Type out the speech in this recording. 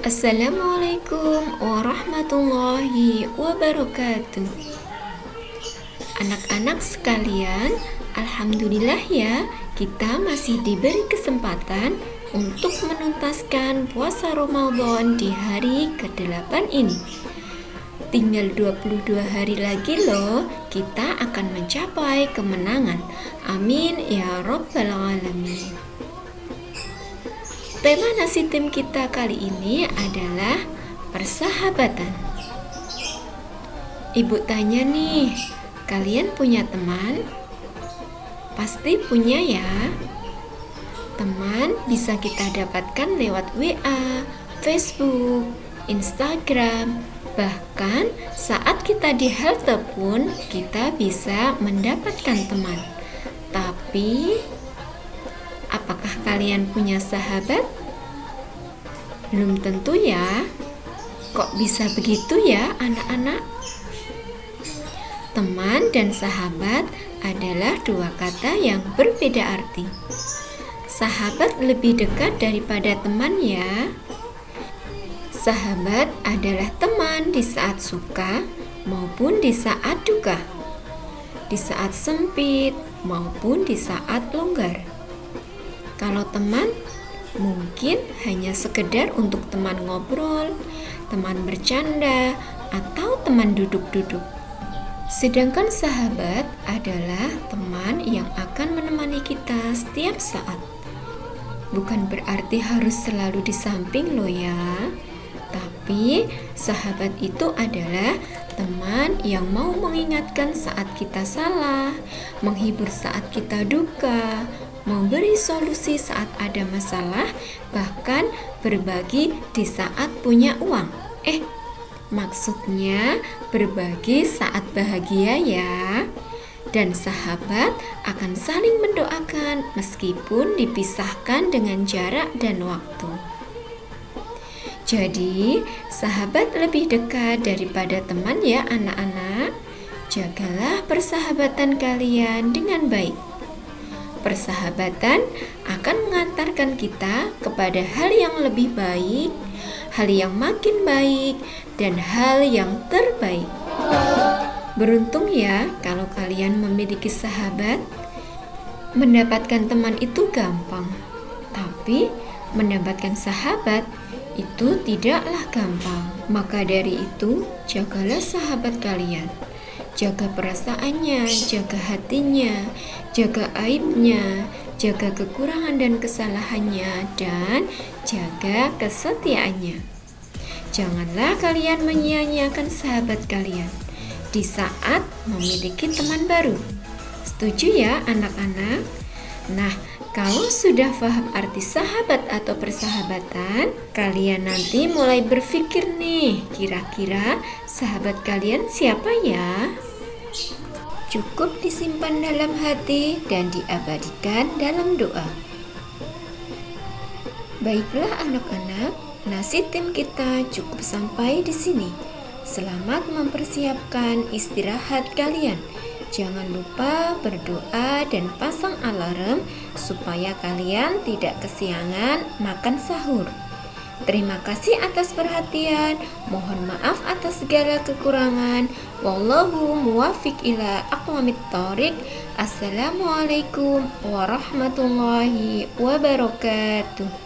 Assalamualaikum warahmatullahi wabarakatuh. Anak-anak sekalian, alhamdulillah ya, kita masih diberi kesempatan untuk menuntaskan puasa Ramadan di hari ke-8 ini. Tinggal 22 hari lagi loh, kita akan mencapai kemenangan. Amin ya rabbal alamin. Tema nasi tim kita kali ini adalah persahabatan. Ibu tanya nih, kalian punya teman? Pasti punya ya. Teman bisa kita dapatkan lewat WA, Facebook, Instagram, bahkan saat kita di halte pun kita bisa mendapatkan teman. Tapi kalian punya sahabat? Belum tentu ya. Kok bisa begitu ya, anak-anak? Teman dan sahabat adalah dua kata yang berbeda arti. Sahabat lebih dekat daripada teman, ya. Sahabat adalah teman di saat suka maupun di saat duka, di saat sempit maupun di saat longgar. Kalau teman, mungkin hanya sekedar untuk teman ngobrol, teman bercanda, atau teman duduk-duduk. Sedangkan sahabat adalah teman yang akan menemani kita setiap saat. Bukan berarti harus selalu di samping lo ya. Tapi sahabat itu adalah teman yang mau mengingatkan saat kita salah, menghibur saat kita duka, memberi solusi saat ada masalah, bahkan berbagi di saat punya uang. Eh, maksudnya berbagi saat bahagia ya. Dan sahabat akan saling mendoakan meskipun dipisahkan dengan jarak dan waktu. Jadi, sahabat lebih dekat daripada teman ya anak-anak. Jagalah persahabatan kalian dengan baik. Persahabatan akan mengantarkan kita kepada hal yang lebih baik, hal yang makin baik, dan hal yang terbaik. Beruntung ya kalau kalian memiliki sahabat. Mendapatkan teman itu gampang, tapi mendapatkan sahabat itu tidaklah gampang. Maka dari itu, jagalah sahabat kalian jaga perasaannya, jaga hatinya, jaga aibnya, jaga kekurangan dan kesalahannya, dan jaga kesetiaannya. Janganlah kalian menyia-nyiakan sahabat kalian di saat memiliki teman baru. Setuju ya, anak-anak? Nah, kalau sudah paham arti sahabat atau persahabatan, kalian nanti mulai berpikir nih, kira-kira sahabat kalian siapa ya? cukup disimpan dalam hati dan diabadikan dalam doa. Baiklah anak-anak, nasi tim kita cukup sampai di sini. Selamat mempersiapkan istirahat kalian. Jangan lupa berdoa dan pasang alarm supaya kalian tidak kesiangan makan sahur. Terima kasih atas perhatian. Mohon maaf atas segala kekurangan. Wallahu muwafiq ila aqwamit thoriq. Assalamualaikum warahmatullahi wabarakatuh.